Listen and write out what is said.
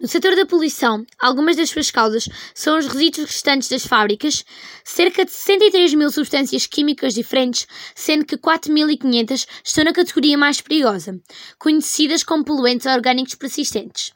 No setor da poluição, algumas das suas causas são os resíduos restantes das fábricas, cerca de 63 mil substâncias químicas diferentes, sendo que 4.500 estão na categoria mais perigosa, conhecidas como poluentes orgânicos persistentes.